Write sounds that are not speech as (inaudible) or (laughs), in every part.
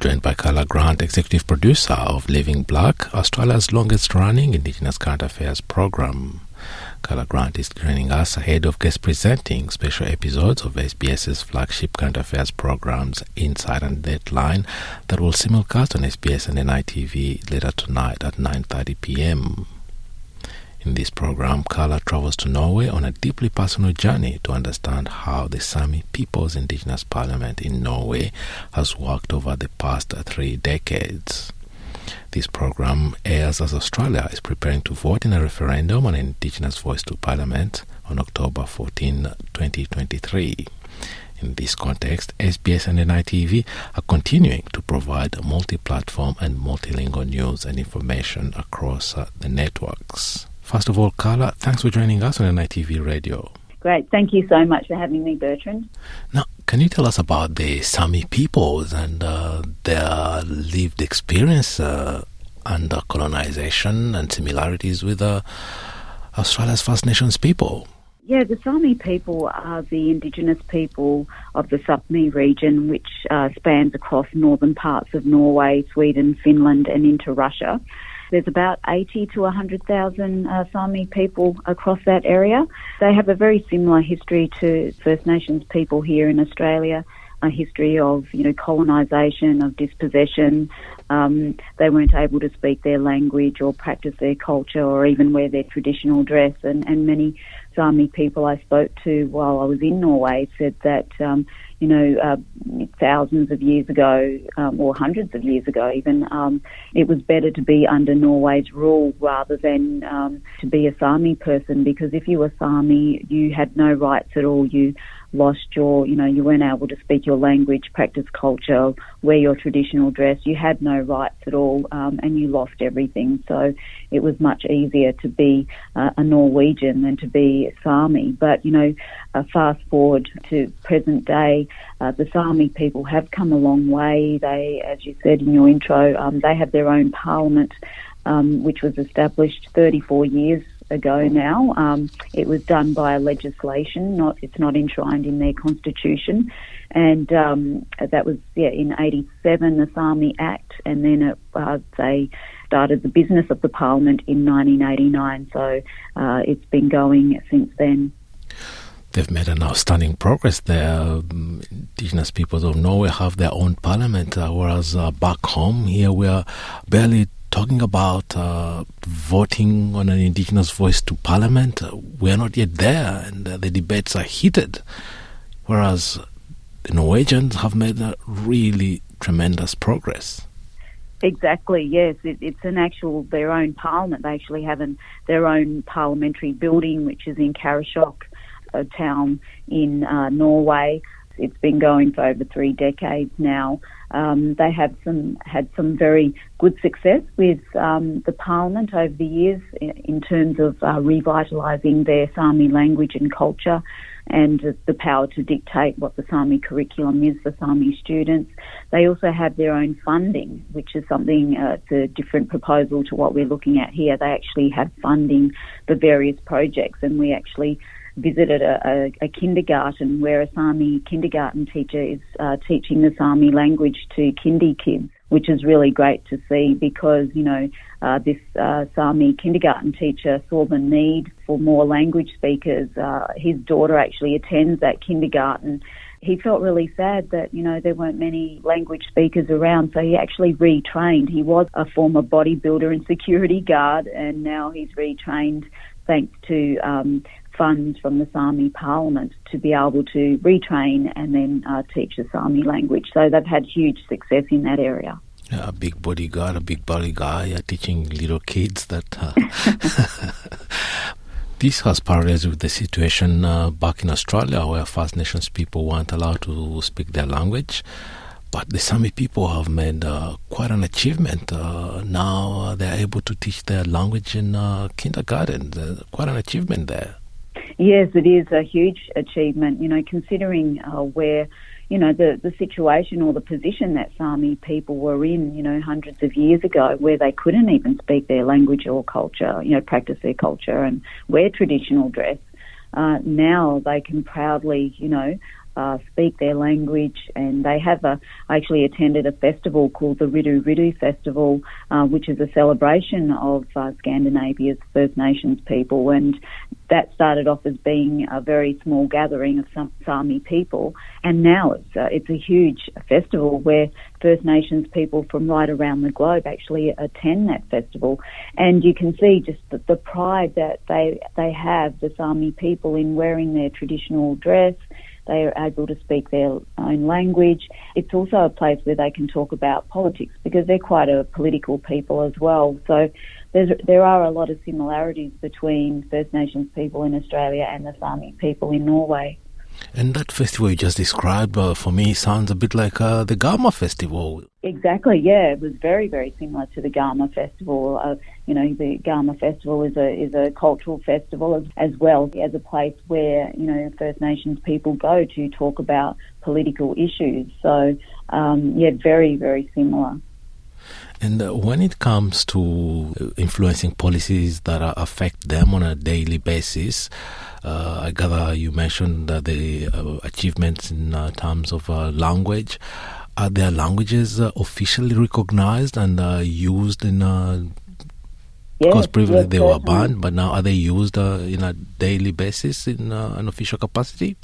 joined by Karla Grant, executive producer of Living Black, Australia's longest running Indigenous current affairs program. Karla Grant is joining us ahead of guest presenting special episodes of SBS's flagship current affairs programs Insight and Dateline that will simulcast on SBS and NITV later tonight at 9:30 p.m. In this program, Karla travels to Norway on a deeply personal journey to understand how the Sami People's Indigenous Parliament in Norway has worked over the past three decades. This program airs as Australia is preparing to vote in a referendum on Indigenous voice to Parliament on October 14, 2023. In this context, SBS and NITV are continuing to provide multi platform and multilingual news and information across uh, the networks. First of all, Karla, thanks for joining us on NITV Radio. Great. Thank you so much for having me, Bertrand. Now, can you tell us about the Sami peoples and uh, their lived experience uh, under colonization and similarities with uh, Australia's First Nations people? Yeah, the Sami people are the indigenous people of the Sapmi region, which uh, spans across northern parts of Norway, Sweden, Finland, and into Russia. There's about 80 to 100,000 uh, Sami people across that area. They have a very similar history to First Nations people here in Australia. A history of, you know, colonisation, of dispossession. Um, they weren't able to speak their language or practice their culture or even wear their traditional dress. And, and many Sami people I spoke to while I was in Norway said that, um, you know, uh, thousands of years ago, um, or hundreds of years ago even, um, it was better to be under Norway's rule rather than um, to be a Sami person because if you were Sami, you had no rights at all. You lost your, you know, you weren't able to speak your language, practice culture, wear your traditional dress. You had no rights at all, um, and you lost everything. So it was much easier to be uh, a Norwegian than to be Sami. But you know, uh, fast forward to present day, uh, the Sami people have come a long way. They, as you said in your intro, um, they have their own parliament. Um, which was established 34 years ago now. Um, it was done by legislation, not it's not enshrined in their constitution, and um, that was yeah in '87 the Sami Act, and then it, uh, they started the business of the Parliament in 1989. So uh, it's been going since then. They've made an outstanding progress there. Indigenous peoples of Norway have their own parliament, uh, whereas uh, back home here we are barely talking about uh, voting on an indigenous voice to parliament, uh, we are not yet there, and uh, the debates are heated. Whereas the Norwegians have made a really tremendous progress. Exactly. Yes, it, it's an actual their own parliament. They actually have an, their own parliamentary building, which is in Karasjok, a town in uh, Norway. It's been going for over three decades now. Um, they have some had some very good success with um, the parliament over the years in, in terms of uh, revitalising their Sami language and culture, and the power to dictate what the Sami curriculum is for Sami students. They also have their own funding, which is something uh, it's a different proposal to what we're looking at here. They actually have funding for various projects, and we actually visited a, a, a, kindergarten where a Sami kindergarten teacher is uh, teaching the Sami language to kindy kids, which is really great to see because, you know, uh, this uh, Sami kindergarten teacher saw the need for more language speakers. Uh, his daughter actually attends that kindergarten. He felt really sad that, you know, there weren't many language speakers around, so he actually retrained. He was a former bodybuilder and security guard, and now he's retrained thanks to um, funds from the Sami Parliament to be able to retrain and then uh, teach the Sami language. So they've had huge success in that area. Yeah, a big bodyguard, a big body guy, uh, teaching little kids that. Uh, (laughs) this has parallels with the situation uh, back in Australia where First Nations people weren't allowed to speak their language. But the Sami people have made uh, quite an achievement. Uh, now they're able to teach their language in uh, kindergarten. quite an achievement there. Yes, it is a huge achievement, you know, considering uh, where, you know, the, the situation or the position that Sami people were in, you know, hundreds of years ago, where they couldn't even speak their language or culture, you know, practice their culture and wear traditional dress. Uh, now they can proudly, you know, uh, speak their language, and they have a. I actually attended a festival called the Riddu Riđđu Festival, uh, which is a celebration of uh, Scandinavia's First Nations people, and that started off as being a very small gathering of some Sami people, and now it's uh, it's a huge festival where First Nations people from right around the globe actually attend that festival, and you can see just the, the pride that they they have the Sami people in wearing their traditional dress they are able to speak their own language. It's also a place where they can talk about politics because they're quite a political people as well. So there are a lot of similarities between First Nations people in Australia and the Sami people in Norway. And that festival you just described, uh, for me, sounds a bit like uh, the Garma Festival. Exactly, yeah. It was very, very similar to the Garma Festival. Uh, you know, the Garma Festival is a is a cultural festival as, as well as a place where you know First Nations people go to talk about political issues. So, um, yeah, very, very similar. And uh, when it comes to influencing policies that affect them on a daily basis, uh, I gather you mentioned the uh, achievements in uh, terms of uh, language. Are their languages uh, officially recognized and used in because previously yes, they were banned, but now are they used uh, in a daily basis in uh, an official capacity?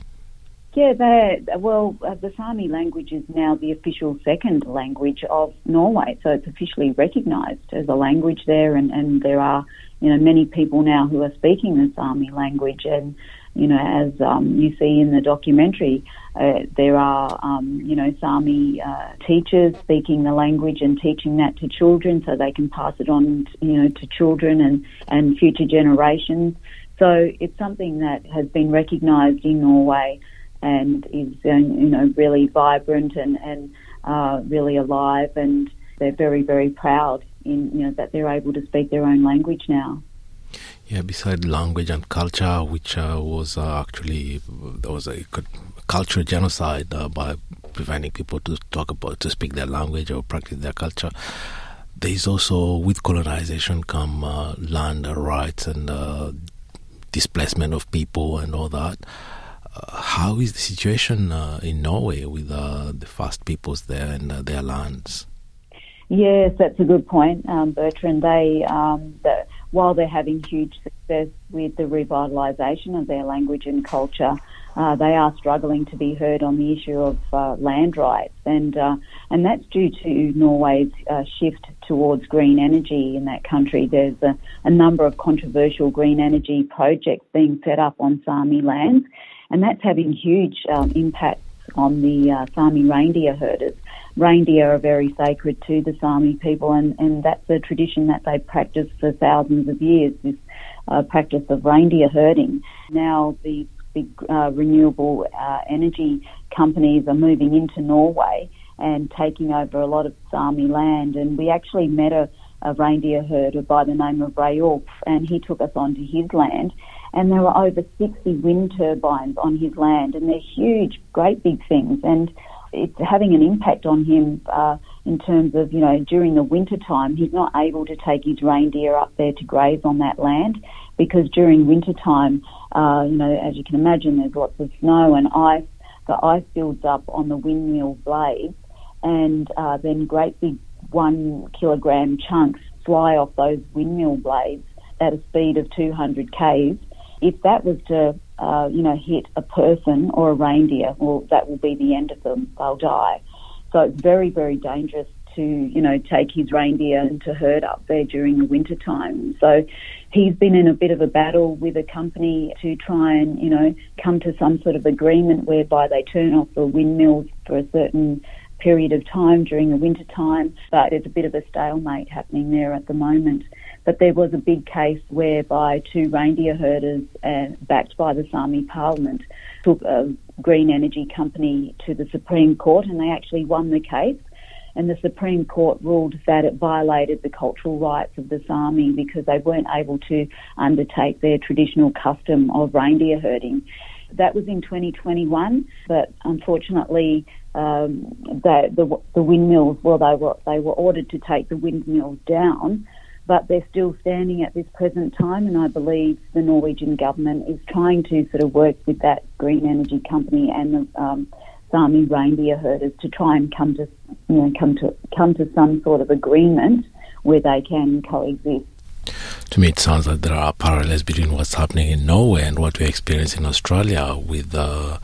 Yeah, they well, uh, the Sami language is now the official second language of Norway, so it's officially recognised as a language there, and, and there are you know many people now who are speaking the Sami language, and you know as um, you see in the documentary, uh, there are um, you know Sami uh, teachers speaking the language and teaching that to children, so they can pass it on you know to children and and future generations. So it's something that has been recognised in Norway and is uh, you know really vibrant and and uh, really alive, and they're very very proud in you know that they're able to speak their own language now. Yeah, beside language and culture, which uh, was uh, actually there was a cultural genocide uh, by preventing people to talk about to speak their language or practice their culture. There is also with colonization come uh, land rights and displacement of people and all that how is the situation uh, in Norway with uh, the Fast peoples there and uh, their lands? Yes, that's a good point, um, Bertrand. They, um, the, while they're having huge success with the revitalisation of their language and culture, uh, they are struggling to be heard on the issue of uh, land rights, and uh, and that's due to Norway's shift towards green energy in that country. There's a, a number of controversial green energy projects being set up on Sami lands, and that's having huge um, on the uh, Sami reindeer herders. Reindeer are very sacred to the Sami people, and, and that's a tradition that they practice for thousands of years. This uh, practice of reindeer herding. Now the big uh, renewable uh, energy companies are moving into Norway and taking over a lot of Sami land, and we actually met a, a reindeer herder by the name of Ray Ulf, and he took us onto his land and there were over 60 wind turbines on his land, and they're huge, great big things, and it's having an impact on him uh, in terms of, you know, during the winter time, he's not able to take his reindeer up there to graze on that land because during winter time, uh, you know, as you can imagine, there's lots of snow and ice. The ice builds up on the windmill blades, and uh, then great big one kilogram chunks fly off those windmill blades at a speed of 200 k's if that was to, uh, you know, hit a person or a reindeer, well, that will be the end of them. They'll die. So it's very, very dangerous to, you know, take his reindeer and to herd up there during the winter time. So he's been in a bit of a battle with a company to try and, you know, come to some sort of agreement whereby they turn off the windmills for a certain period of time during the winter time. But there's a bit of a stalemate happening there at the moment. But there was a big case whereby two reindeer herders, uh, backed by the Sami Parliament, took a green energy company to the Supreme Court and they actually won the case. And the Supreme Court ruled that it violated the cultural rights of the Sami because they weren't able to undertake their traditional custom of reindeer herding. That was in 2021, but unfortunately, um, the, the, the windmills, well, they were they were ordered to take the windmills down, but they're still standing at this present time. And I believe the Norwegian government is trying to sort of work with that green energy company and the um, Sami reindeer herders to try and come to, you know, come to come to some sort of agreement where they can coexist. To me, it sounds like there are parallels between what's happening in Norway and what we experience in Australia. With uh,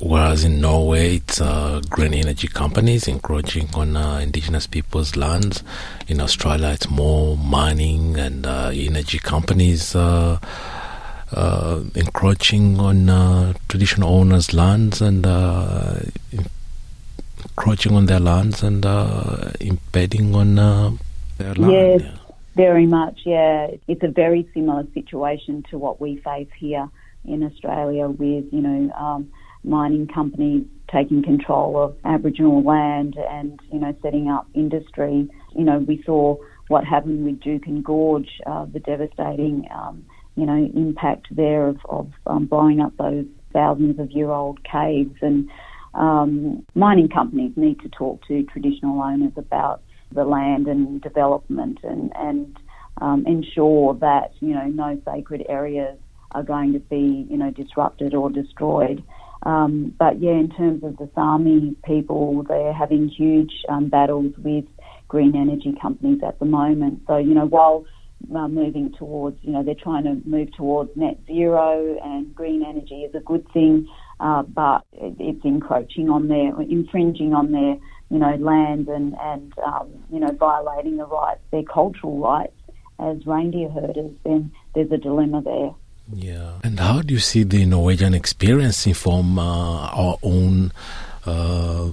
whereas in Norway, it's uh, green energy companies encroaching on uh, indigenous people's lands. In Australia, it's more mining and uh, energy companies uh, uh, encroaching on traditional owners' lands and encroaching on their lands and impeding on their land. Yes. Very much, yeah. It's a very similar situation to what we face here in Australia with, you know, um, mining companies taking control of Aboriginal land and, you know, setting up industry. You know, we saw what happened with Juukan Gorge, uh, the devastating, um, you know, impact there of, of um, blowing up those thousands of year old caves. And um, mining companies need to talk to traditional owners about the land and development and, and um, ensure that, you know, no sacred areas are going to be, you know, disrupted or destroyed. Um, but yeah, in terms of the Sami people, they're having huge um, battles with green energy companies at the moment. So, you know, while uh, moving towards, you know, they're trying to move towards net zero and green energy is a good thing, uh, but it's encroaching on their, infringing on their you know, land and, and um, you know, violating the rights, their cultural rights as reindeer herders, then there's a dilemma there. Yeah. And how do you see the Norwegian experience inform uh, our own uh,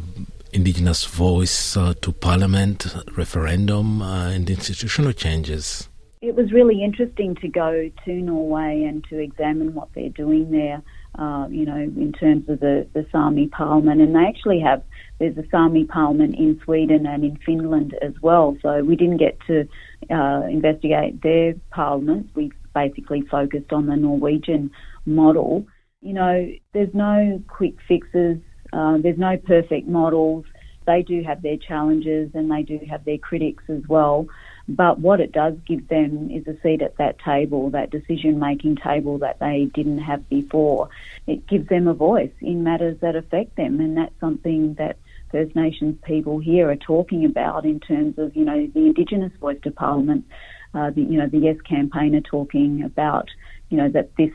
indigenous voice uh, to parliament, referendum, uh, and institutional changes? It was really interesting to go to Norway and to examine what they're doing there uh, you know, in terms of the, the Sami Parliament. And they actually have, there's a Sami Parliament in Sweden and in Finland as well. So we didn't get to uh, investigate their parliaments. We basically focused on the Norwegian model. You know, there's no quick fixes, uh, there's no perfect models. They do have their challenges and they do have their critics as well. But what it does give them is a seat at that table, that decision making table that they didn't have before. It gives them a voice in matters that affect them, and that's something that First Nations people here are talking about in terms of, you know, the Indigenous voice to Parliament. Uh, the, you know, the Yes campaign are talking about, you know, that this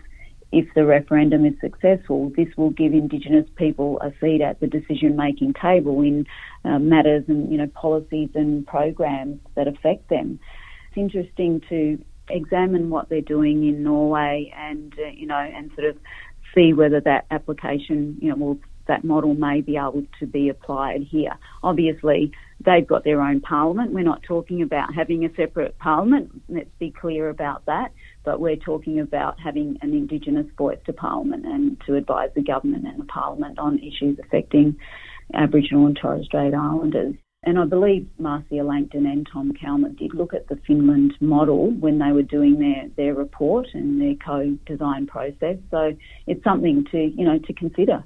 if the referendum is successful, this will give Indigenous people a seat at the decision making table in uh, matters and you know policies and programs that affect them. It's interesting to examine what they're doing in Norway and uh, you know and sort of see whether that application you know will that model may be able to be applied here. Obviously, they've got their own parliament. We're not talking about having a separate parliament. Let's be clear about that but we're talking about having an Indigenous voice to Parliament and to advise the government and the Parliament on issues affecting Aboriginal and Torres Strait Islanders. And I believe Marcia Langton and Tom Calma did look at the Finland model when they were doing their, their report and their co-design process. So it's something to, you know, to consider.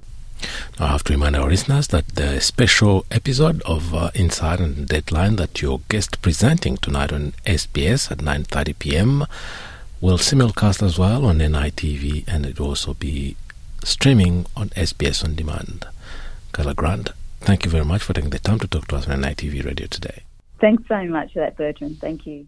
I have to remind our listeners that the special episode of uh, Insight and Dateline that your guest presenting tonight on SBS at 9:30 p.m will simulcast as well on NITV and it will also be streaming on SBS On Demand. Karla Grant, thank you very much for taking the time to talk to us on NITV Radio today. Thanks so much for that, Bertrand. Thank you.